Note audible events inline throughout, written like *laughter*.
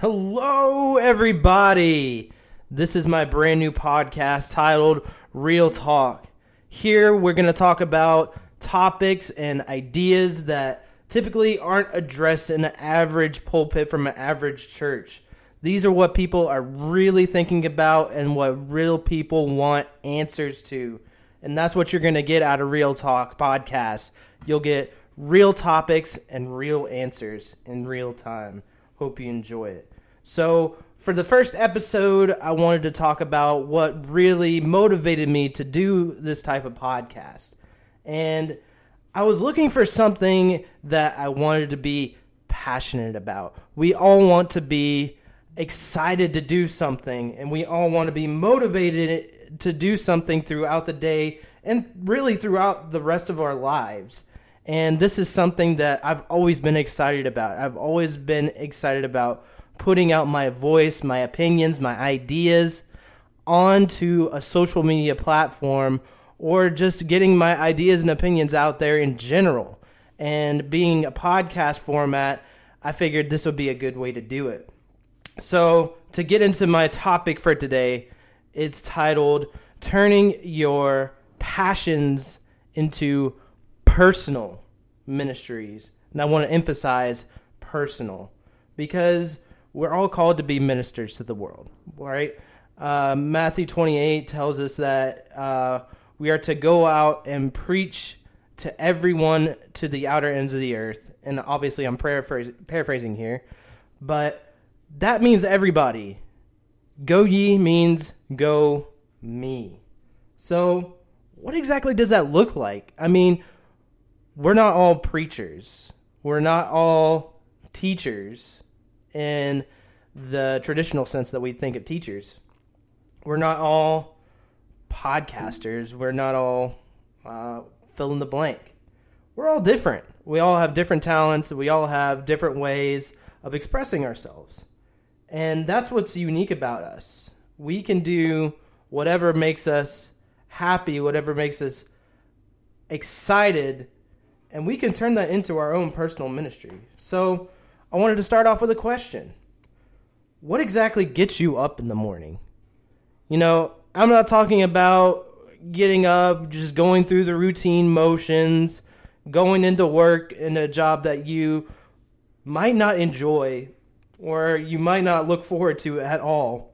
Hello, everybody. This is my brand new podcast titled Real Talk. Here, we're going to talk about topics and ideas that typically aren't addressed in an average pulpit from an average church. These are what people are really thinking about and what real people want answers to. And that's what you're going to get out of Real Talk podcast. You'll get real topics and real answers in real time. Hope you enjoy it. So, for the first episode, I wanted to talk about what really motivated me to do this type of podcast. And I was looking for something that I wanted to be passionate about. We all want to be excited to do something, and we all want to be motivated to do something throughout the day and really throughout the rest of our lives. And this is something that I've always been excited about. I've always been excited about putting out my voice, my opinions, my ideas onto a social media platform or just getting my ideas and opinions out there in general. And being a podcast format, I figured this would be a good way to do it. So, to get into my topic for today, it's titled Turning Your Passions into Personal Ministries. And I want to emphasize personal because we're all called to be ministers to the world, right? Uh, Matthew 28 tells us that uh, we are to go out and preach to everyone to the outer ends of the earth. And obviously, I'm paraphrasing, paraphrasing here, but that means everybody. Go ye means go me. So, what exactly does that look like? I mean, we're not all preachers, we're not all teachers in the traditional sense that we think of teachers. We're not all podcasters. We're not all uh, fill in the blank. We're all different. We all have different talents. We all have different ways of expressing ourselves. And that's what's unique about us. We can do whatever makes us happy, whatever makes us excited, and we can turn that into our own personal ministry. So, I wanted to start off with a question. What exactly gets you up in the morning? You know, I'm not talking about getting up, just going through the routine motions, going into work in a job that you might not enjoy or you might not look forward to at all.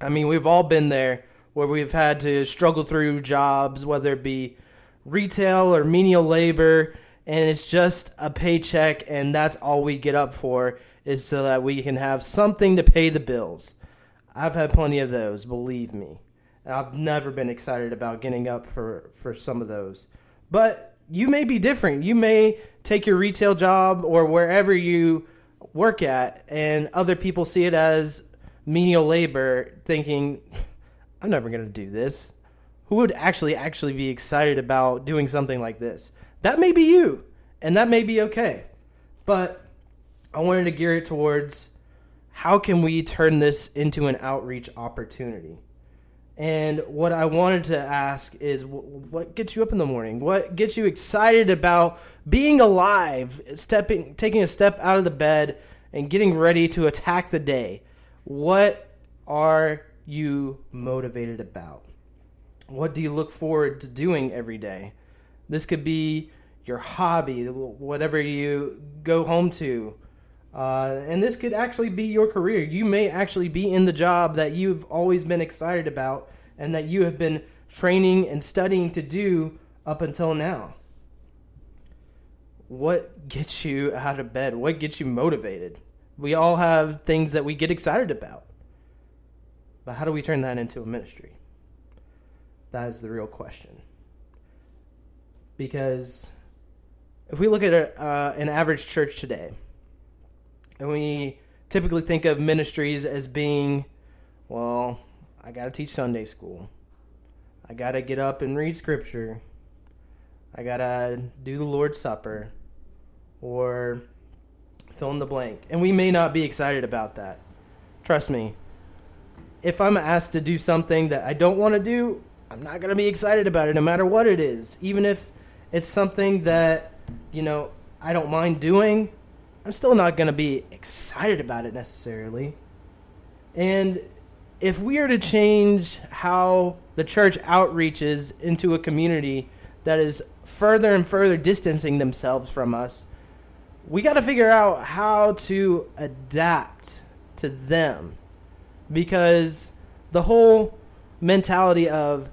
I mean, we've all been there where we've had to struggle through jobs, whether it be retail or menial labor, and it's just a paycheck and that's all we get up for is so that we can have something to pay the bills. I've had plenty of those, believe me. I've never been excited about getting up for for some of those. But you may be different. You may take your retail job or wherever you work at and other people see it as menial labor thinking I'm never going to do this. Who would actually actually be excited about doing something like this? That may be you, and that may be okay. But I wanted to gear it towards how can we turn this into an outreach opportunity? And what I wanted to ask is what gets you up in the morning? What gets you excited about being alive, stepping taking a step out of the bed and getting ready to attack the day? What are you motivated about? What do you look forward to doing every day? This could be your hobby, whatever you go home to. Uh, and this could actually be your career. You may actually be in the job that you've always been excited about and that you have been training and studying to do up until now. What gets you out of bed? What gets you motivated? We all have things that we get excited about. But how do we turn that into a ministry? That is the real question. Because if we look at a, uh, an average church today, and we typically think of ministries as being, well, I got to teach Sunday school. I got to get up and read scripture. I got to do the Lord's Supper or fill in the blank. And we may not be excited about that. Trust me. If I'm asked to do something that I don't want to do, I'm not going to be excited about it no matter what it is. Even if it's something that you know, I don't mind doing, I'm still not going to be excited about it necessarily. And if we are to change how the church outreaches into a community that is further and further distancing themselves from us, we got to figure out how to adapt to them because the whole mentality of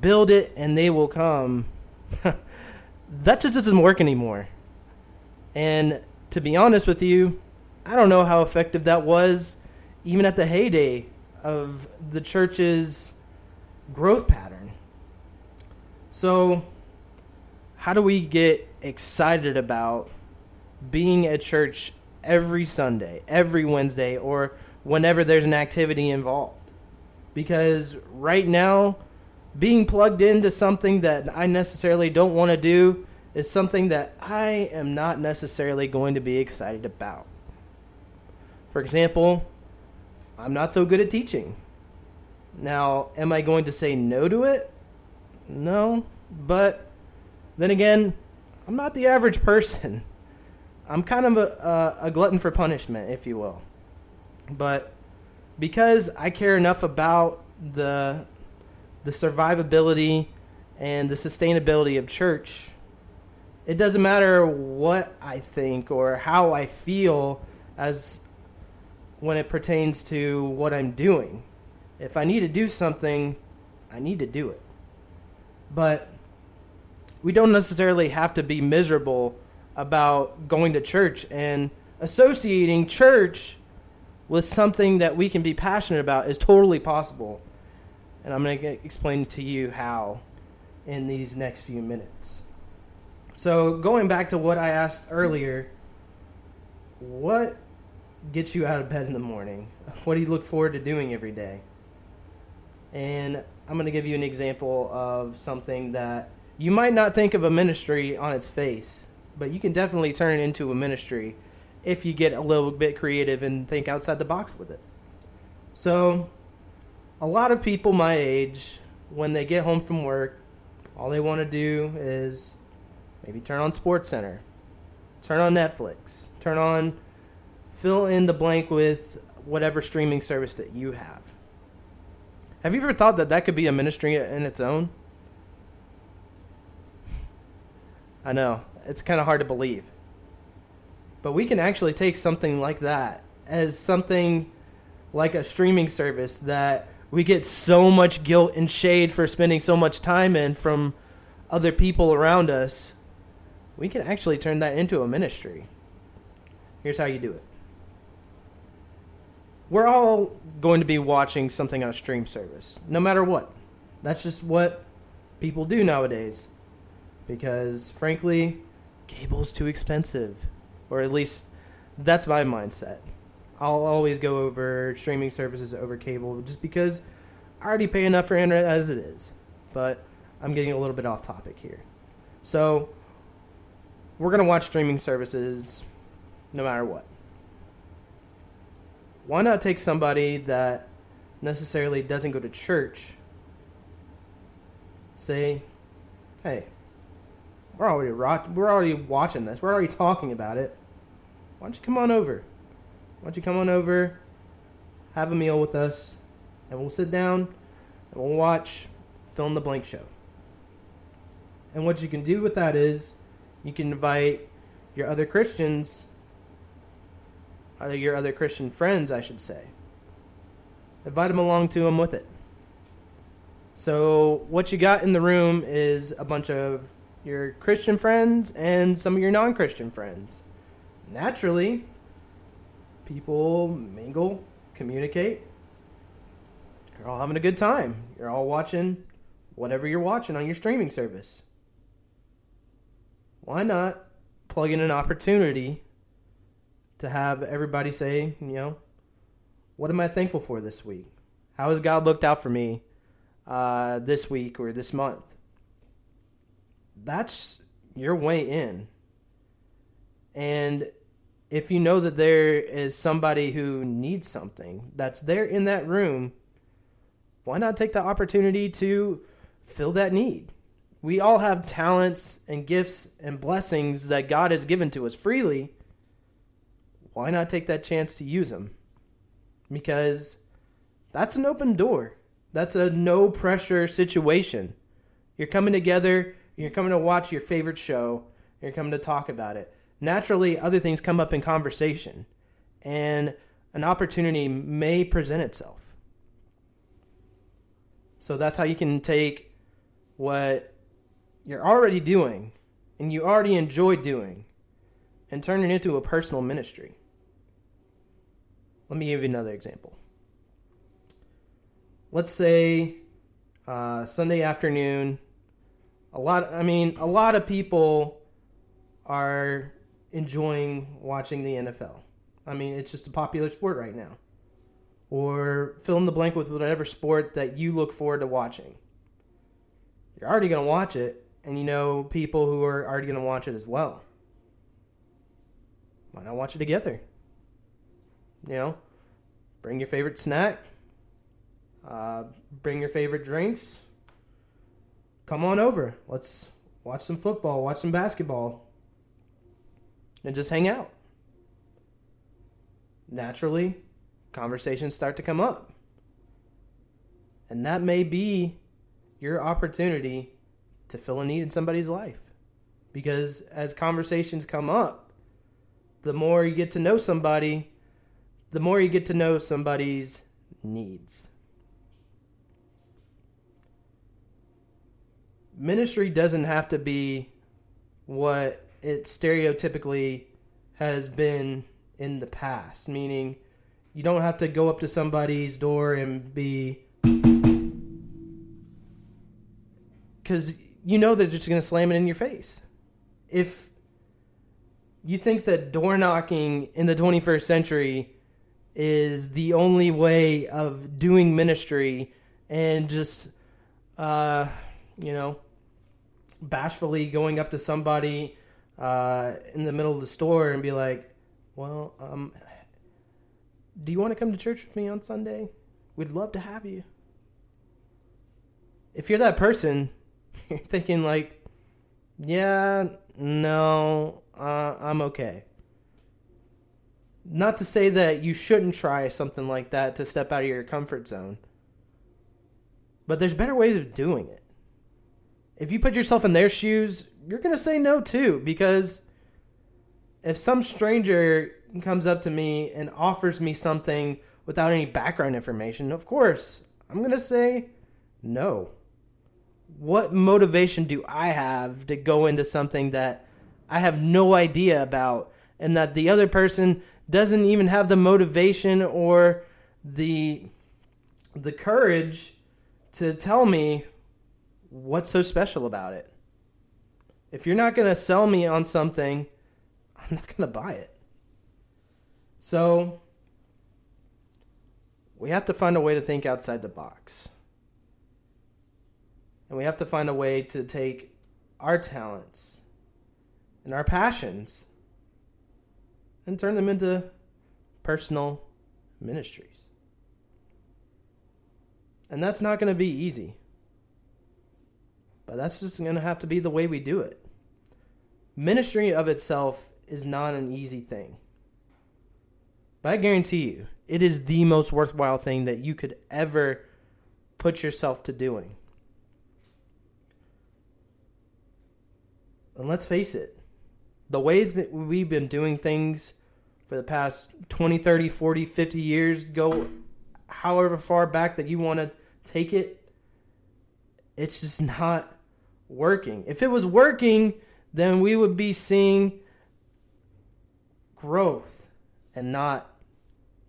build it and they will come *laughs* that just doesn't work anymore. And to be honest with you i don't know how effective that was even at the heyday of the church's growth pattern. So how do we get excited about being at church every sunday every wednesday or whenever there's an activity involved? Because right now being plugged into something that I necessarily don't want to do is something that I am not necessarily going to be excited about. For example, I'm not so good at teaching. Now, am I going to say no to it? No, but then again, I'm not the average person. *laughs* I'm kind of a, a, a glutton for punishment, if you will. But because I care enough about the the survivability and the sustainability of church, it doesn't matter what I think or how I feel as when it pertains to what I'm doing. If I need to do something, I need to do it. But we don't necessarily have to be miserable about going to church and associating church with something that we can be passionate about is totally possible. And I'm going to explain to you how in these next few minutes. So, going back to what I asked earlier, what gets you out of bed in the morning? *laughs* What do you look forward to doing every day? And I'm going to give you an example of something that you might not think of a ministry on its face, but you can definitely turn it into a ministry if you get a little bit creative and think outside the box with it. So, a lot of people my age, when they get home from work, all they want to do is maybe turn on Sports Center, turn on Netflix, turn on, fill in the blank with whatever streaming service that you have. Have you ever thought that that could be a ministry in its own? I know, it's kind of hard to believe. But we can actually take something like that as something like a streaming service that we get so much guilt and shade for spending so much time in from other people around us. We can actually turn that into a ministry. Here's how you do it. We're all going to be watching something on a stream service, no matter what. That's just what people do nowadays. Because, frankly, cable's too expensive or at least that's my mindset. I'll always go over streaming services over cable just because I already pay enough for internet as it is. But I'm getting a little bit off topic here. So we're going to watch streaming services no matter what. Why not take somebody that necessarily doesn't go to church? Say, hey, we're already we're already watching this. We're already talking about it. Why don't you come on over? Why don't you come on over, have a meal with us, and we'll sit down and we'll watch Fill in the Blank Show. And what you can do with that is you can invite your other Christians, or your other Christian friends, I should say. Invite them along to them with it. So, what you got in the room is a bunch of your Christian friends and some of your non Christian friends. Naturally, people mingle, communicate. You're all having a good time. You're all watching whatever you're watching on your streaming service. Why not plug in an opportunity to have everybody say, you know, what am I thankful for this week? How has God looked out for me uh, this week or this month? that's your way in. And if you know that there is somebody who needs something that's there in that room, why not take the opportunity to fill that need? We all have talents and gifts and blessings that God has given to us freely. why not take that chance to use them? Because that's an open door. That's a no pressure situation. You're coming together, you're coming to watch your favorite show, you're coming to talk about it. Naturally, other things come up in conversation, and an opportunity may present itself. So that's how you can take what you're already doing and you already enjoy doing and turn it into a personal ministry. Let me give you another example. Let's say uh, Sunday afternoon, a lot. I mean, a lot of people are enjoying watching the NFL. I mean, it's just a popular sport right now. Or fill in the blank with whatever sport that you look forward to watching. You're already going to watch it, and you know people who are already going to watch it as well. Why not watch it together? You know, bring your favorite snack, uh, bring your favorite drinks. Come on over. Let's watch some football, watch some basketball, and just hang out. Naturally, conversations start to come up. And that may be your opportunity to fill a need in somebody's life. Because as conversations come up, the more you get to know somebody, the more you get to know somebody's needs. Ministry doesn't have to be what it stereotypically has been in the past, meaning you don't have to go up to somebody's door and be because you know they're just going to slam it in your face. If you think that door knocking in the 21st century is the only way of doing ministry and just, uh, you know, bashfully going up to somebody uh, in the middle of the store and be like, well, um, do you want to come to church with me on Sunday? We'd love to have you. If you're that person, *laughs* you're thinking like, yeah, no, uh, I'm okay. Not to say that you shouldn't try something like that to step out of your comfort zone, but there's better ways of doing it. If you put yourself in their shoes, you're going to say no too, because if some stranger comes up to me and offers me something without any background information, of course, I'm going to say no what motivation do I have to go into something that I have no idea about and that the other person doesn't even have the motivation or the the courage to tell me what's so special about it. If you're not going to sell me on something, I'm not going to buy it. So, we have to find a way to think outside the box. And we have to find a way to take our talents and our passions and turn them into personal ministries. And that's not going to be easy. But that's just going to have to be the way we do it. Ministry of itself is not an easy thing. But I guarantee you, it is the most worthwhile thing that you could ever put yourself to doing. And let's face it, the way that we've been doing things for the past 20, 30, 40, 50 years, go however far back that you want to take it, it's just not working. If it was working, then we would be seeing growth and not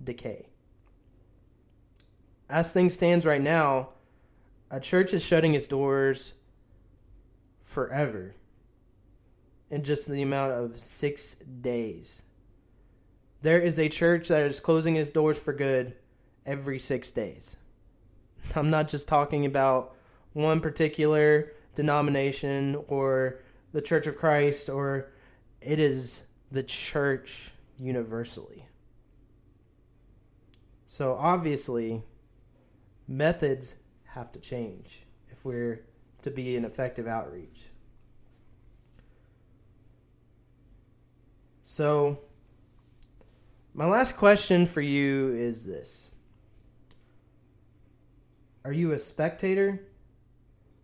decay. As things stands right now, a church is shutting its doors forever in just the amount of six days. There is a church that is closing its doors for good every six days. I'm not just talking about one particular denomination or the Church of Christ, or it is the church universally. So obviously, methods have to change if we're to be an effective outreach. So, My last question for you is this Are you a spectator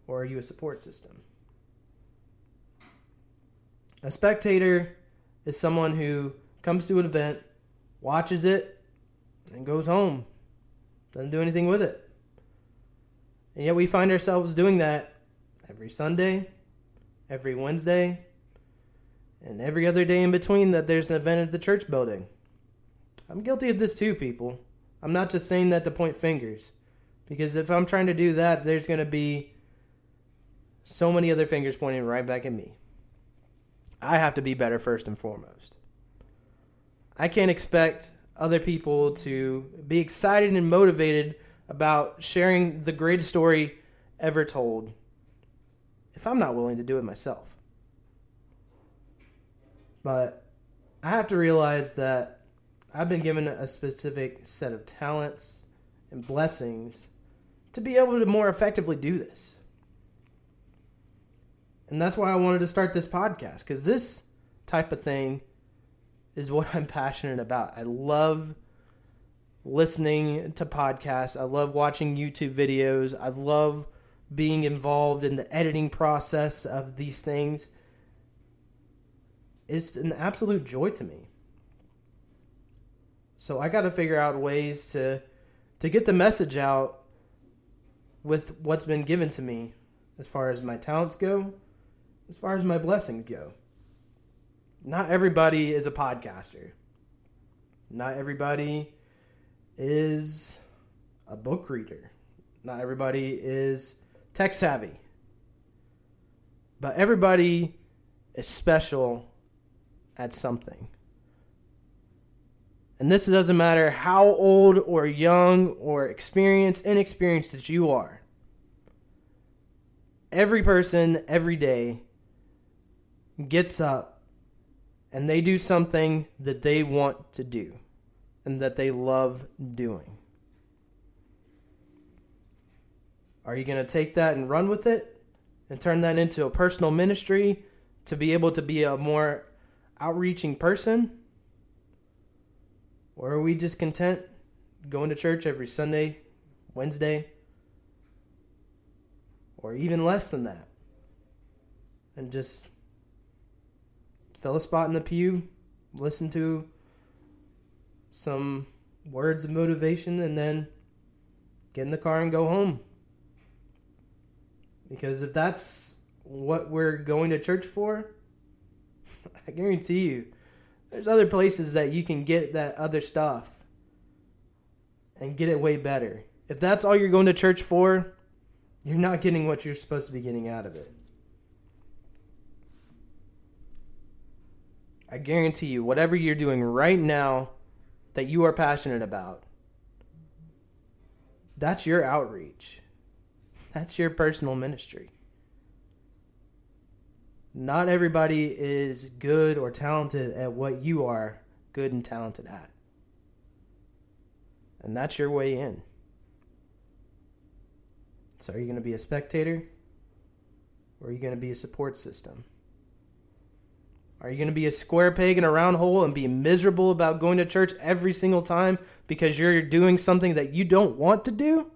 or are you a support system? A spectator is someone who comes to an event, watches it, and goes home. Doesn't do anything with it. And yet we find ourselves doing that every Sunday, every Wednesday, and every other day in between that there's an event at the church building. I'm guilty of this too, people. I'm not just saying that to point fingers. Because if I'm trying to do that, there's going to be so many other fingers pointing right back at me. I have to be better first and foremost. I can't expect other people to be excited and motivated about sharing the greatest story ever told if I'm not willing to do it myself. But I have to realize that I've been given a specific set of talents and blessings to be able to more effectively do this. And that's why I wanted to start this podcast because this type of thing is what I'm *laughs* passionate about. I love listening to podcasts. I love watching YouTube videos. I love being involved in the editing process of these things. It's an absolute joy to me. So I got to figure out ways to to get the message out with what's been given to me as far as my talents go, as far as my blessings go not everybody is a podcaster. Not everybody is a book reader. Not everybody is tech savvy. But everybody is special at something. And this doesn't matter how old or young or experienced, inexperienced that you are. Every person, every day, gets up and they do something that they want to do and that they love doing. Are you going to take that and run with it and turn that into a personal ministry to be able to be a more outreaching person? Or are we just content going to church every Sunday, Wednesday, or even less than that? And just fill a spot in the pew, listen to some words of motivation, and then get in the car and go home. Because if that's what we're going to church for, *laughs* I guarantee you, there's other places that you can get that other stuff and get it way better. If that's all you're going to church for, you're not getting what you're supposed to be getting out of it. I guarantee you, whatever you're doing right now that you are passionate about, that's your outreach. That's your personal ministry. Not everybody is good or talented at what you are good and talented at. And that's your way in. So, are you going to be a spectator or are you going to be a support system? Are you going to be a square peg in a round hole and be miserable about going to church every single time because you're doing something that you don't want to do?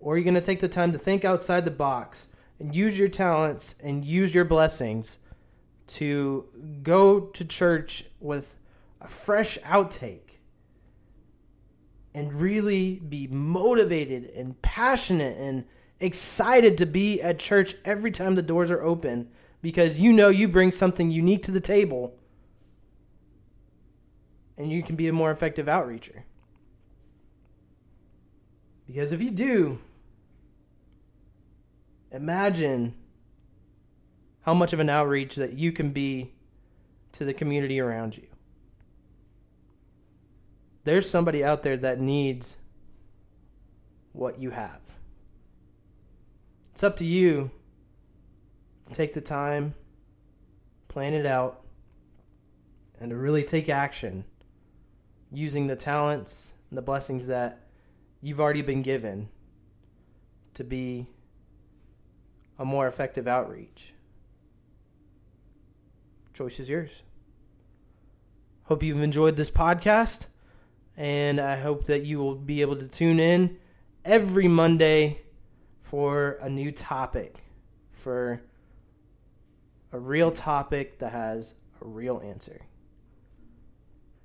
Or are you going to take the time to think outside the box and use your talents and use your blessings to go to church with a fresh outtake and really be motivated and passionate and excited to be at church every time the doors are open because you know you bring something unique to the table and you can be a more effective outreacher. Because if you do, imagine how much of an outreach that you can be to the community around you. There's somebody out there that needs what you have. It's up to you take the time, plan it out, and to really take action using the talents and the blessings that you've already been given to be a more effective outreach. Choice is yours. Hope you've enjoyed this podcast, and I hope that you will be able to tune in every Monday for a new topic, for a real topic that has a real answer.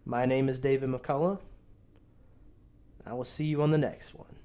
My name is David McCullough. I will see you on the next one.